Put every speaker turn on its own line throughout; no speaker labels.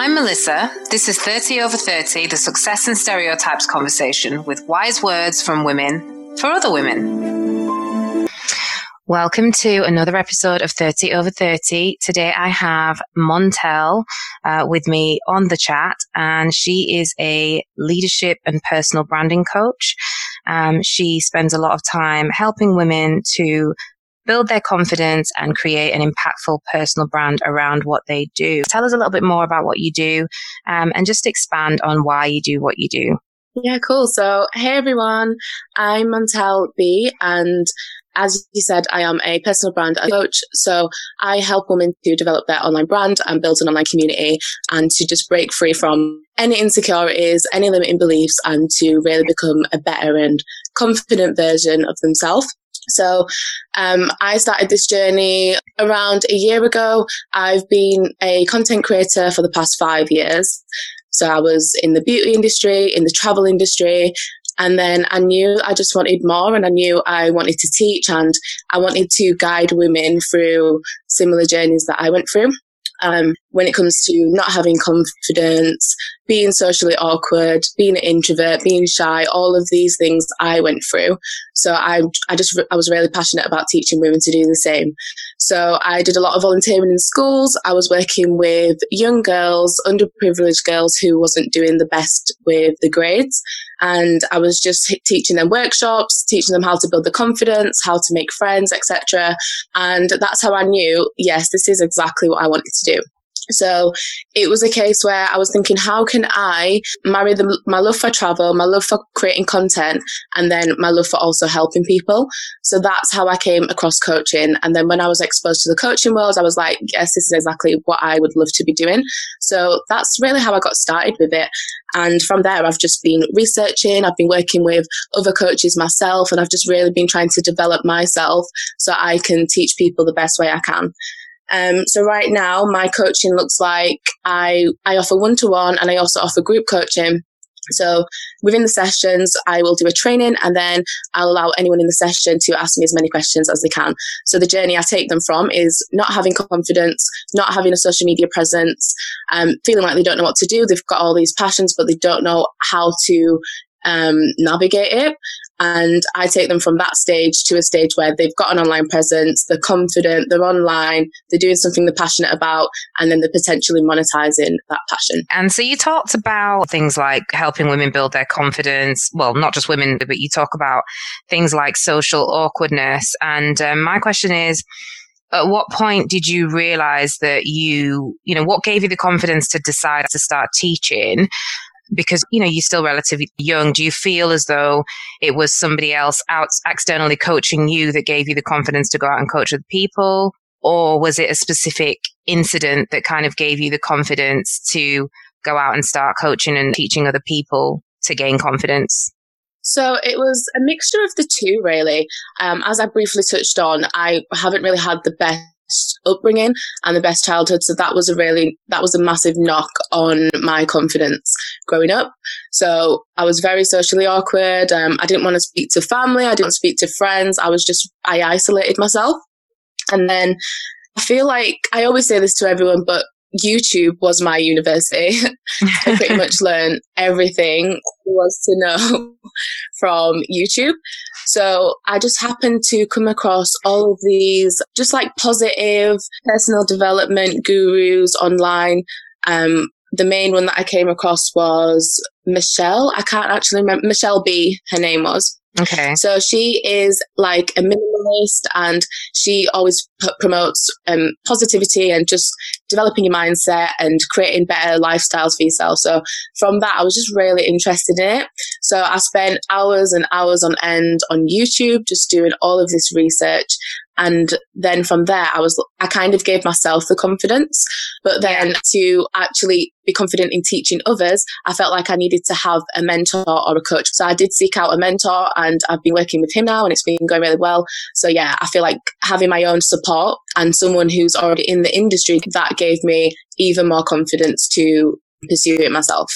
I'm Melissa. This is 30 over 30, the success and stereotypes conversation with wise words from women for other women. Welcome to another episode of 30 over 30. Today I have Montelle uh, with me on the chat, and she is a leadership and personal branding coach. Um, she spends a lot of time helping women to build their confidence and create an impactful personal brand around what they do. Tell us a little bit more about what you do um, and just expand on why you do what you do.
Yeah, cool. So, hey everyone, I'm Montelle Bee and as you said, I am a personal brand coach. So I help women to develop their online brand and build an online community and to just break free from any insecurities, any limiting beliefs and to really become a better and confident version of themselves. So um, I started this journey around a year ago. I've been a content creator for the past five years. So I was in the beauty industry, in the travel industry, and then I knew I just wanted more and I knew I wanted to teach and I wanted to guide women through similar journeys that I went through um, when it comes to not having confidence, being socially awkward, being an introvert, being shy, all of these things I went through. So I, I just, I was really passionate about teaching women to do the same. So I did a lot of volunteering in schools. I was working with young girls, underprivileged girls who wasn't doing the best with the grades. And I was just teaching them workshops, teaching them how to build the confidence, how to make friends, etc. And that's how I knew, yes, this is exactly what I wanted to do. So it was a case where I was thinking, how can I marry the, my love for travel, my love for creating content, and then my love for also helping people? So that's how I came across coaching. And then when I was exposed to the coaching world, I was like, yes, this is exactly what I would love to be doing. So that's really how I got started with it. And from there, I've just been researching, I've been working with other coaches myself, and I've just really been trying to develop myself so I can teach people the best way I can. Um, so right now, my coaching looks like I, I offer one to one and I also offer group coaching. So within the sessions, I will do a training and then I'll allow anyone in the session to ask me as many questions as they can. So the journey I take them from is not having confidence, not having a social media presence, um, feeling like they don't know what to do. They've got all these passions, but they don't know how to um, navigate it. And I take them from that stage to a stage where they've got an online presence, they're confident, they're online, they're doing something they're passionate about, and then they're potentially monetizing that passion.
And so you talked about things like helping women build their confidence. Well, not just women, but you talk about things like social awkwardness. And um, my question is, at what point did you realize that you, you know, what gave you the confidence to decide to start teaching? Because, you know, you're still relatively young. Do you feel as though it was somebody else out externally coaching you that gave you the confidence to go out and coach other people? Or was it a specific incident that kind of gave you the confidence to go out and start coaching and teaching other people to gain confidence?
So it was a mixture of the two, really. Um, as I briefly touched on, I haven't really had the best upbringing and the best childhood. So that was a really, that was a massive knock on my confidence growing up. So I was very socially awkward. Um, I didn't want to speak to family. I didn't speak to friends. I was just, I isolated myself. And then I feel like I always say this to everyone, but YouTube was my university. I pretty much learned everything was to know from YouTube. So I just happened to come across all of these just like positive personal development gurus online. Um, the main one that I came across was Michelle. I can't actually remember. Michelle B, her name was.
Okay.
So she is like a minimalist and she always p- promotes um, positivity and just developing your mindset and creating better lifestyles for yourself. So from that, I was just really interested in it. So I spent hours and hours on end on YouTube just doing all of this research. And then from there, I was, I kind of gave myself the confidence, but then to actually be confident in teaching others, I felt like I needed to have a mentor or a coach. So I did seek out a mentor and I've been working with him now and it's been going really well. So yeah, I feel like having my own support and someone who's already in the industry, that gave me even more confidence to pursue it myself.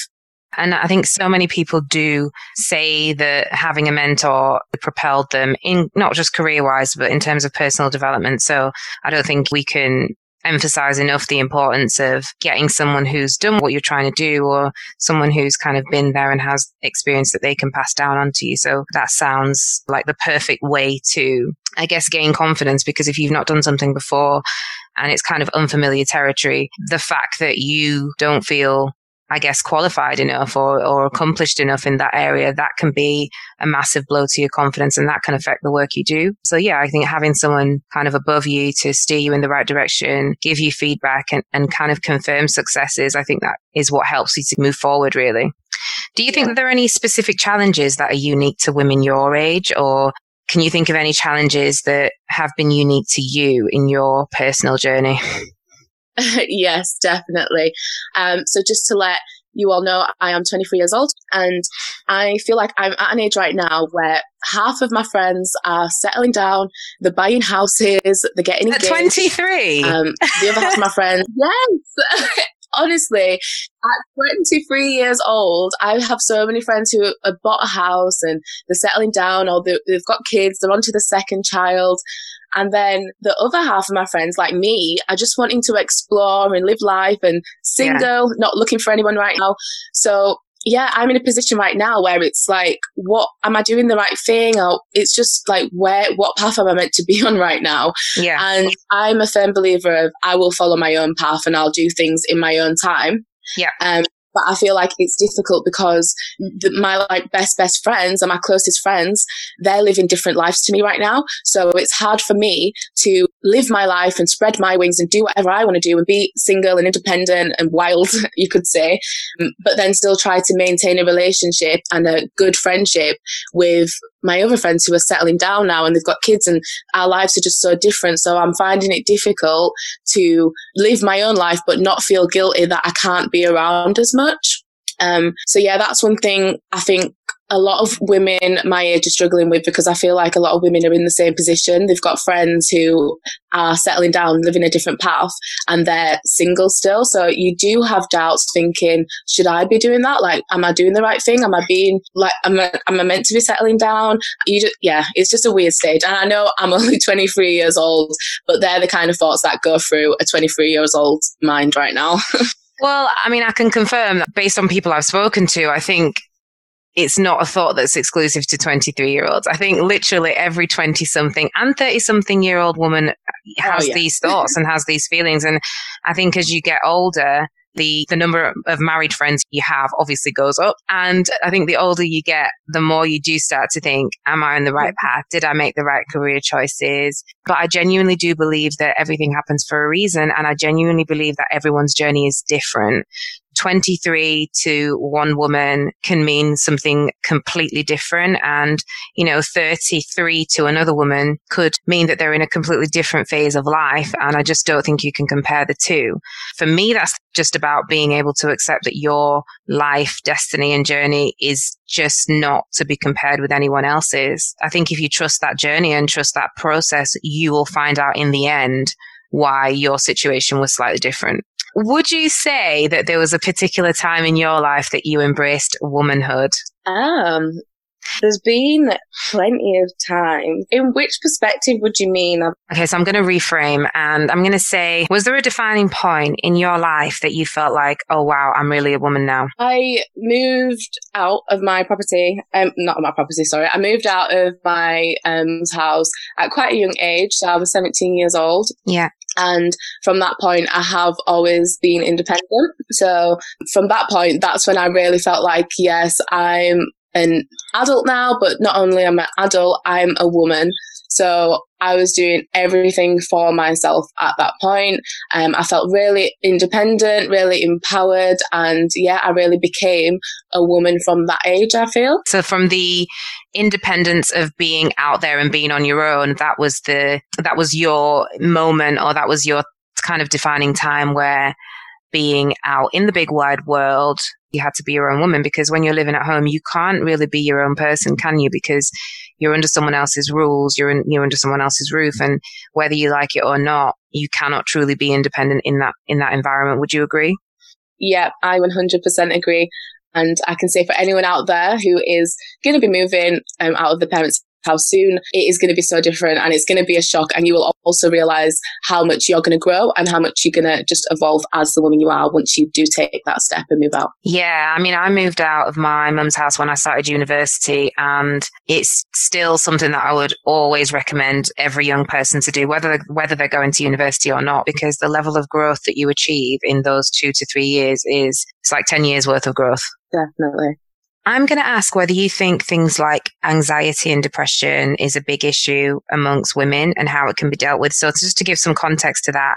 And I think so many people do say that having a mentor propelled them in not just career wise, but in terms of personal development. So I don't think we can emphasize enough the importance of getting someone who's done what you're trying to do or someone who's kind of been there and has experience that they can pass down onto you. So that sounds like the perfect way to, I guess, gain confidence because if you've not done something before and it's kind of unfamiliar territory, the fact that you don't feel I guess, qualified enough or, or accomplished enough in that area, that can be a massive blow to your confidence and that can affect the work you do. So yeah, I think having someone kind of above you to steer you in the right direction, give you feedback and, and kind of confirm successes, I think that is what helps you to move forward really. Do you think that there are any specific challenges that are unique to women your age or can you think of any challenges that have been unique to you in your personal journey?
yes, definitely. Um, so just to let you all know, I am 23 years old and I feel like I'm at an age right now where half of my friends are settling down, they're buying houses, they're getting engaged.
At 23?
Um, the other half of my friends, yes. Honestly, at 23 years old, I have so many friends who have bought a house and they're settling down or they've got kids, they're on to the second child. And then the other half of my friends, like me, are just wanting to explore and live life and single, yeah. not looking for anyone right now. So yeah, I'm in a position right now where it's like, what am I doing the right thing? Or it's just like, where, what path am I meant to be on right now?
Yeah.
And I'm a firm believer of I will follow my own path and I'll do things in my own time.
Yeah.
Um, but I feel like it's difficult because the, my like best best friends and my closest friends. They're living different lives to me right now. So it's hard for me to live my life and spread my wings and do whatever I want to do and be single and independent and wild you could say but then still try to maintain a relationship and a good friendship with my other friends who are settling down now and they've got kids and our lives are just so different. So I'm finding it difficult to live my own life, but not feel guilty that I can't be around as much. Um, so yeah, that's one thing I think a lot of women my age are struggling with because I feel like a lot of women are in the same position. They've got friends who are settling down, living a different path, and they're single still. So you do have doubts thinking, should I be doing that? Like, am I doing the right thing? Am I being like, am I, am I meant to be settling down? You just, yeah, it's just a weird stage. And I know I'm only 23 years old, but they're the kind of thoughts that go through a 23 years old mind right now.
Well, I mean, I can confirm that based on people I've spoken to, I think it's not a thought that's exclusive to 23 year olds. I think literally every 20 something and 30 something year old woman oh, has oh, yeah. these thoughts and has these feelings. And I think as you get older, the, the number of married friends you have obviously goes up. And I think the older you get, the more you do start to think, am I on the right mm-hmm. path? Did I make the right career choices? But I genuinely do believe that everything happens for a reason. And I genuinely believe that everyone's journey is different. 23 to one woman can mean something completely different. And, you know, 33 to another woman could mean that they're in a completely different phase of life. And I just don't think you can compare the two. For me, that's just about being able to accept that your life, destiny and journey is just not to be compared with anyone else's. I think if you trust that journey and trust that process, you will find out in the end why your situation was slightly different. Would you say that there was a particular time in your life that you embraced womanhood?
Um, there's been plenty of time. In which perspective would you mean?
Okay, so I'm going to reframe and I'm going to say, was there a defining point in your life that you felt like, oh wow, I'm really a woman now?
I moved out of my property, um, not my property, sorry. I moved out of my um, house at quite a young age. So I was 17 years old.
Yeah.
And from that point, I have always been independent. So from that point, that's when I really felt like, yes, I'm an adult now, but not only am I an adult, I'm a woman. So I was doing everything for myself at that point. Um, I felt really independent, really empowered. And yeah, I really became a woman from that age, I feel.
So from the independence of being out there and being on your own, that was the, that was your moment or that was your kind of defining time where being out in the big wide world, you had to be your own woman because when you're living at home, you can't really be your own person, can you? Because you're under someone else's rules, you're in, you're under someone else's roof, and whether you like it or not, you cannot truly be independent in that in that environment. Would you agree?
Yeah, I 100% agree. And I can say for anyone out there who is going to be moving um, out of the parents' how soon it is going to be so different and it's going to be a shock. And you will also realize how much you're going to grow and how much you're going to just evolve as the woman you are once you do take that step and move out.
Yeah. I mean, I moved out of my mum's house when I started university and it's still something that I would always recommend every young person to do, whether, whether they're going to university or not, because the level of growth that you achieve in those two to three years is, it's like 10 years worth of growth.
Definitely.
I'm going to ask whether you think things like anxiety and depression is a big issue amongst women and how it can be dealt with. So just to give some context to that,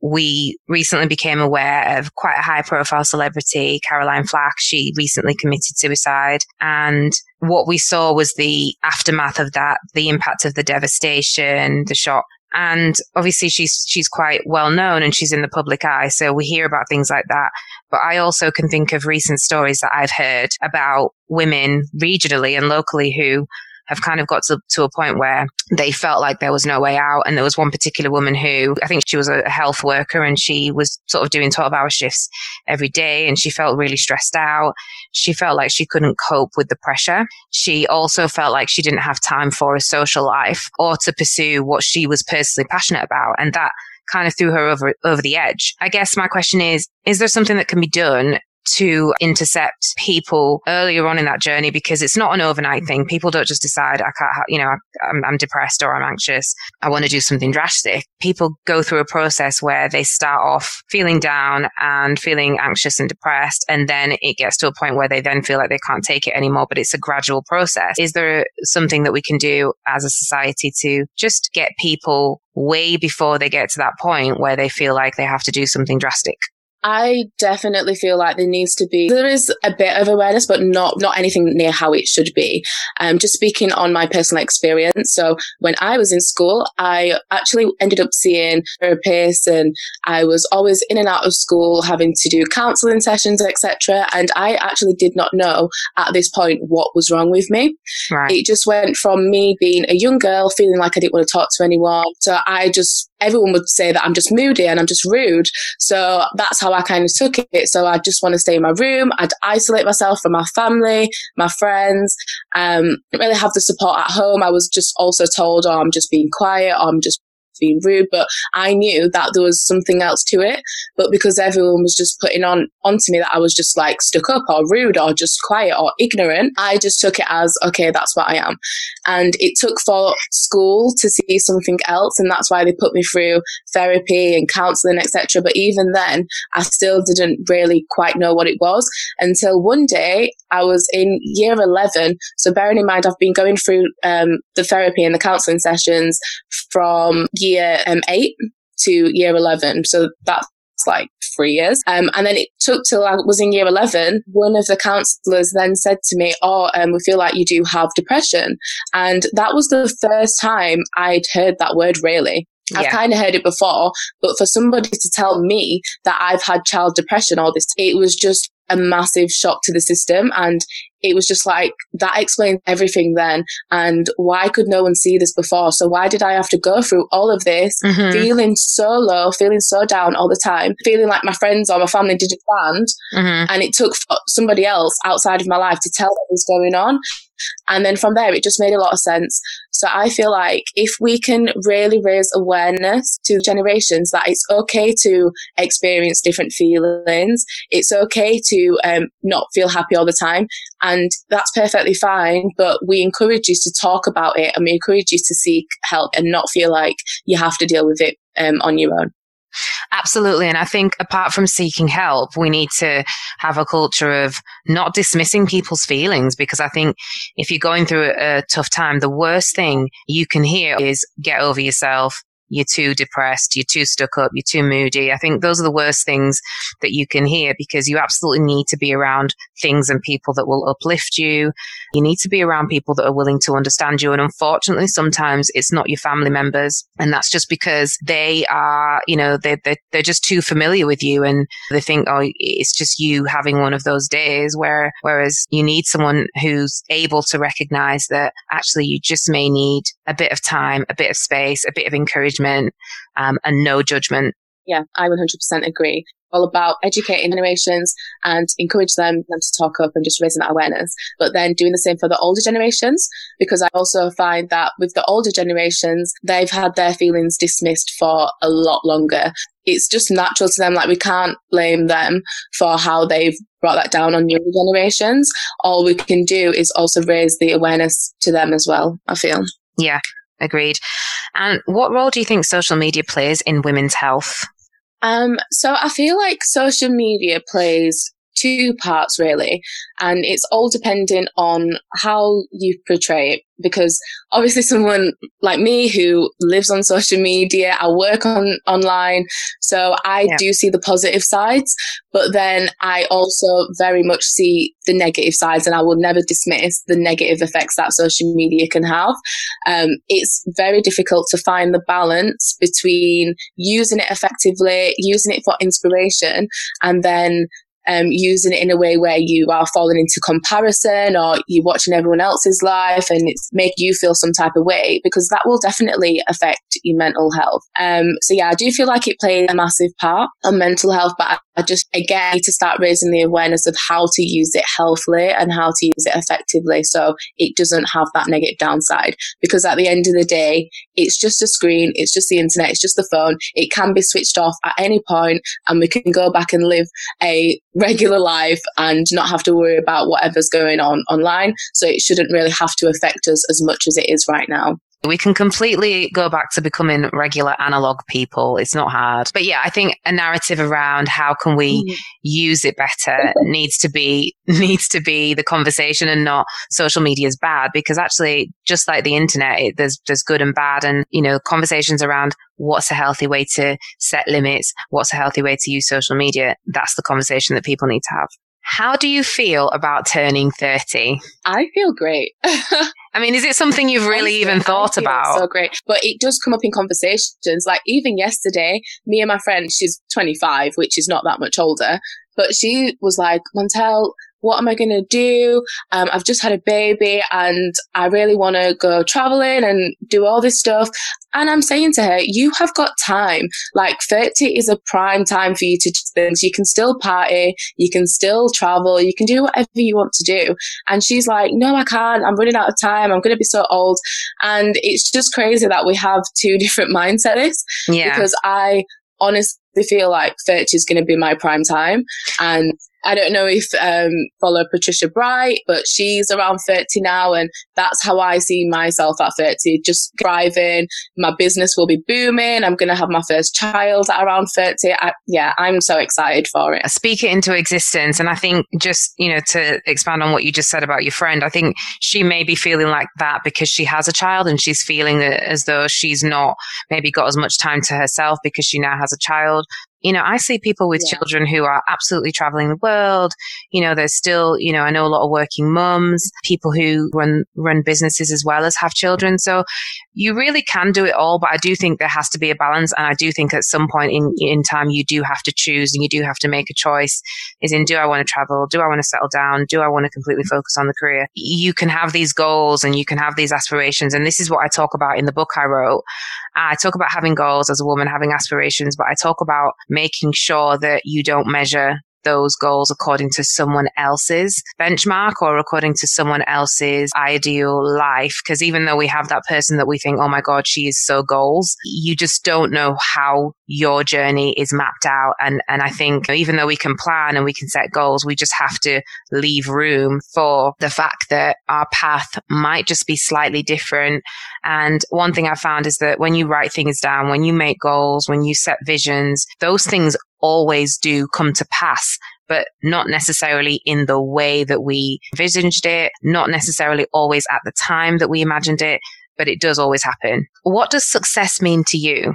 we recently became aware of quite a high profile celebrity, Caroline Flack. She recently committed suicide. And what we saw was the aftermath of that, the impact of the devastation, the shock and obviously she's, she's quite well known and she's in the public eye. So we hear about things like that. But I also can think of recent stories that I've heard about women regionally and locally who have kind of got to, to a point where they felt like there was no way out. And there was one particular woman who I think she was a health worker and she was sort of doing 12 hour shifts every day and she felt really stressed out. She felt like she couldn't cope with the pressure. She also felt like she didn't have time for a social life or to pursue what she was personally passionate about. And that kind of threw her over over the edge. I guess my question is is there something that can be done to intercept people earlier on in that journey because it's not an overnight thing. People don't just decide, I can't, you know, I'm, I'm depressed or I'm anxious. I want to do something drastic. People go through a process where they start off feeling down and feeling anxious and depressed. And then it gets to a point where they then feel like they can't take it anymore, but it's a gradual process. Is there something that we can do as a society to just get people way before they get to that point where they feel like they have to do something drastic?
I definitely feel like there needs to be there is a bit of awareness, but not not anything near how it should be. Um, just speaking on my personal experience. So when I was in school, I actually ended up seeing therapists, and I was always in and out of school having to do counselling sessions, etc. And I actually did not know at this point what was wrong with me. Right. It just went from me being a young girl feeling like I didn't want to talk to anyone. So I just everyone would say that I'm just moody and I'm just rude. So that's how I kind of took it. So I just want to stay in my room. I'd isolate myself from my family, my friends. Um, really have the support at home. I was just also told, oh, I'm just being quiet. Or I'm just being rude, but I knew that there was something else to it. But because everyone was just putting on onto me that I was just like stuck up or rude or just quiet or ignorant, I just took it as okay, that's what I am. And it took for school to see something else, and that's why they put me through therapy and counselling, etc. But even then, I still didn't really quite know what it was until one day I was in year 11. So bearing in mind, I've been going through um, the therapy and the counselling sessions from year um, eight to year 11. So that's like three years. Um, and then it took till I was in year 11. One of the counselors then said to me, Oh, um, we feel like you do have depression. And that was the first time I'd heard that word really. Yeah. I've kind of heard it before, but for somebody to tell me that I've had child depression all this, it was just a massive shock to the system. And it was just like that explains everything then. And why could no one see this before? So why did I have to go through all of this, mm-hmm. feeling so low, feeling so down all the time, feeling like my friends or my family didn't land? Mm-hmm. And it took somebody else outside of my life to tell what was going on. And then from there, it just made a lot of sense. So I feel like if we can really raise awareness to generations that it's okay to experience different feelings, it's okay to um, not feel happy all the time, and that's perfectly fine. But we encourage you to talk about it and we encourage you to seek help and not feel like you have to deal with it um, on your own.
Absolutely. And I think apart from seeking help, we need to have a culture of not dismissing people's feelings because I think if you're going through a, a tough time, the worst thing you can hear is get over yourself you're too depressed, you're too stuck up, you're too moody. I think those are the worst things that you can hear because you absolutely need to be around things and people that will uplift you. You need to be around people that are willing to understand you. And unfortunately, sometimes it's not your family members. And that's just because they are, you know, they're, they're, they're just too familiar with you and they think, oh, it's just you having one of those days where, whereas you need someone who's able to recognize that actually you just may need a bit of time, a bit of space, a bit of encouragement, um, and no judgment
Yeah, I 100% agree all about educating generations and encourage them, them to talk up and just raising that awareness. But then doing the same for the older generations, because I also find that with the older generations, they've had their feelings dismissed for a lot longer. It's just natural to them. Like we can't blame them for how they've brought that down on younger generations. All we can do is also raise the awareness to them as well, I feel.
Yeah, agreed. And what role do you think social media plays in women's health?
Um, so I feel like social media plays two parts really, and it's all dependent on how you portray it. Because obviously, someone like me who lives on social media, I work on online, so I yeah. do see the positive sides, but then I also very much see the negative sides, and I will never dismiss the negative effects that social media can have. Um, it's very difficult to find the balance between using it effectively, using it for inspiration, and then um, using it in a way where you are falling into comparison or you're watching everyone else's life and it's make you feel some type of way because that will definitely affect your mental health. Um, so yeah, I do feel like it plays a massive part on mental health, but I, just again need to start raising the awareness of how to use it healthily and how to use it effectively so it doesn't have that negative downside. Because at the end of the day, it's just a screen, it's just the internet, it's just the phone. It can be switched off at any point and we can go back and live a regular life and not have to worry about whatever's going on online. So it shouldn't really have to affect us as much as it is right now.
We can completely go back to becoming regular analog people. It's not hard. But yeah, I think a narrative around how can we mm. use it better needs to be needs to be the conversation and not social media is bad because actually just like the internet, it, there's there's good and bad and you know, conversations around what's a healthy way to set limits, what's a healthy way to use social media, that's the conversation that people need to have. How do you feel about turning 30?
I feel great.
I mean, is it something you've really Honestly, even thought about?
So great. But it does come up in conversations. Like even yesterday, me and my friend, she's 25, which is not that much older, but she was like, Montelle, what am I going to do? Um, I've just had a baby and I really want to go traveling and do all this stuff. And I'm saying to her, you have got time. Like 30 is a prime time for you to do things. You can still party. You can still travel. You can do whatever you want to do. And she's like, no, I can't. I'm running out of time. I'm going to be so old. And it's just crazy that we have two different mindsets. Yeah. Because I honestly feel like 30 is going to be my prime time. And I don't know if um, follow Patricia Bright, but she's around 30 now, and that's how I see myself at 30. Just thriving. My business will be booming. I'm going to have my first child at around 30. I, yeah, I'm so excited for it.
Speak it into existence. And I think just, you know, to expand on what you just said about your friend, I think she may be feeling like that because she has a child and she's feeling as though she's not maybe got as much time to herself because she now has a child you know, I see people with yeah. children who are absolutely traveling the world. You know, there's still, you know, I know a lot of working mums, people who run, run businesses as well as have children. So you really can do it all, but I do think there has to be a balance. And I do think at some point in, in time, you do have to choose and you do have to make a choice is in, do I want to travel? Do I want to settle down? Do I want to completely focus on the career? You can have these goals and you can have these aspirations. And this is what I talk about in the book I wrote. I talk about having goals as a woman, having aspirations, but I talk about making sure that you don't measure those goals according to someone else's benchmark or according to someone else's ideal life. Because even though we have that person that we think, oh my God, she is so goals, you just don't know how your journey is mapped out. And, and I think even though we can plan and we can set goals, we just have to leave room for the fact that our path might just be slightly different. And one thing I found is that when you write things down, when you make goals, when you set visions, those things always do come to pass, but not necessarily in the way that we envisaged it, not necessarily always at the time that we imagined it, but it does always happen. What does success mean to you?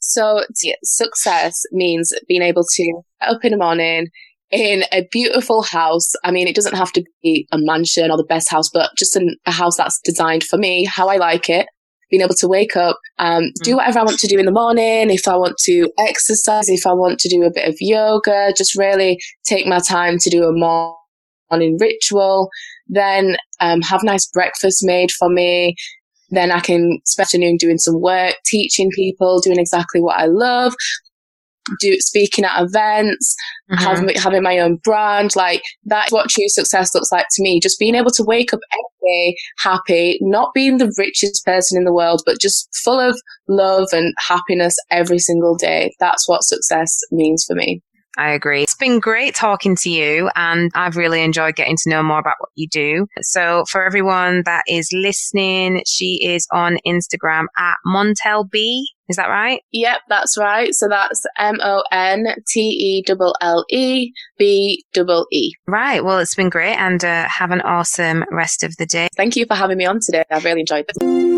So success means being able to up in the morning in a beautiful house. I mean, it doesn't have to be a mansion or the best house, but just an, a house that's designed for me, how I like it being able to wake up, um, mm. do whatever I want to do in the morning. If I want to exercise, if I want to do a bit of yoga, just really take my time to do a morning ritual. Then um, have nice breakfast made for me. Then I can spend the afternoon doing some work, teaching people, doing exactly what I love. Do speaking at events, mm-hmm. having, having my own brand. Like that's what true success looks like to me. Just being able to wake up every day happy, not being the richest person in the world, but just full of love and happiness every single day. That's what success means for me.
I agree. It's been great talking to you and I've really enjoyed getting to know more about what you do. So for everyone that is listening, she is on Instagram at Montelle Bee. Is that right?
Yep, that's right. So that's M O N T E L L E B E E.
Right. Well, it's been great and uh, have an awesome rest of the day.
Thank you for having me on today. I've really enjoyed this.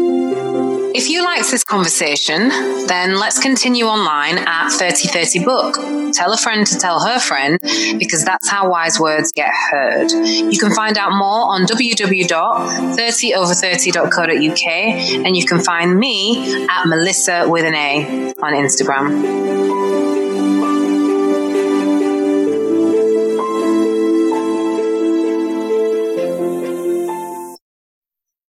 If you liked this conversation, then let's continue online at 3030 Book. Tell a friend to tell her friend because that's how wise words get heard. You can find out more on www.30over30.co.uk and you can find me at Melissa with an A on Instagram.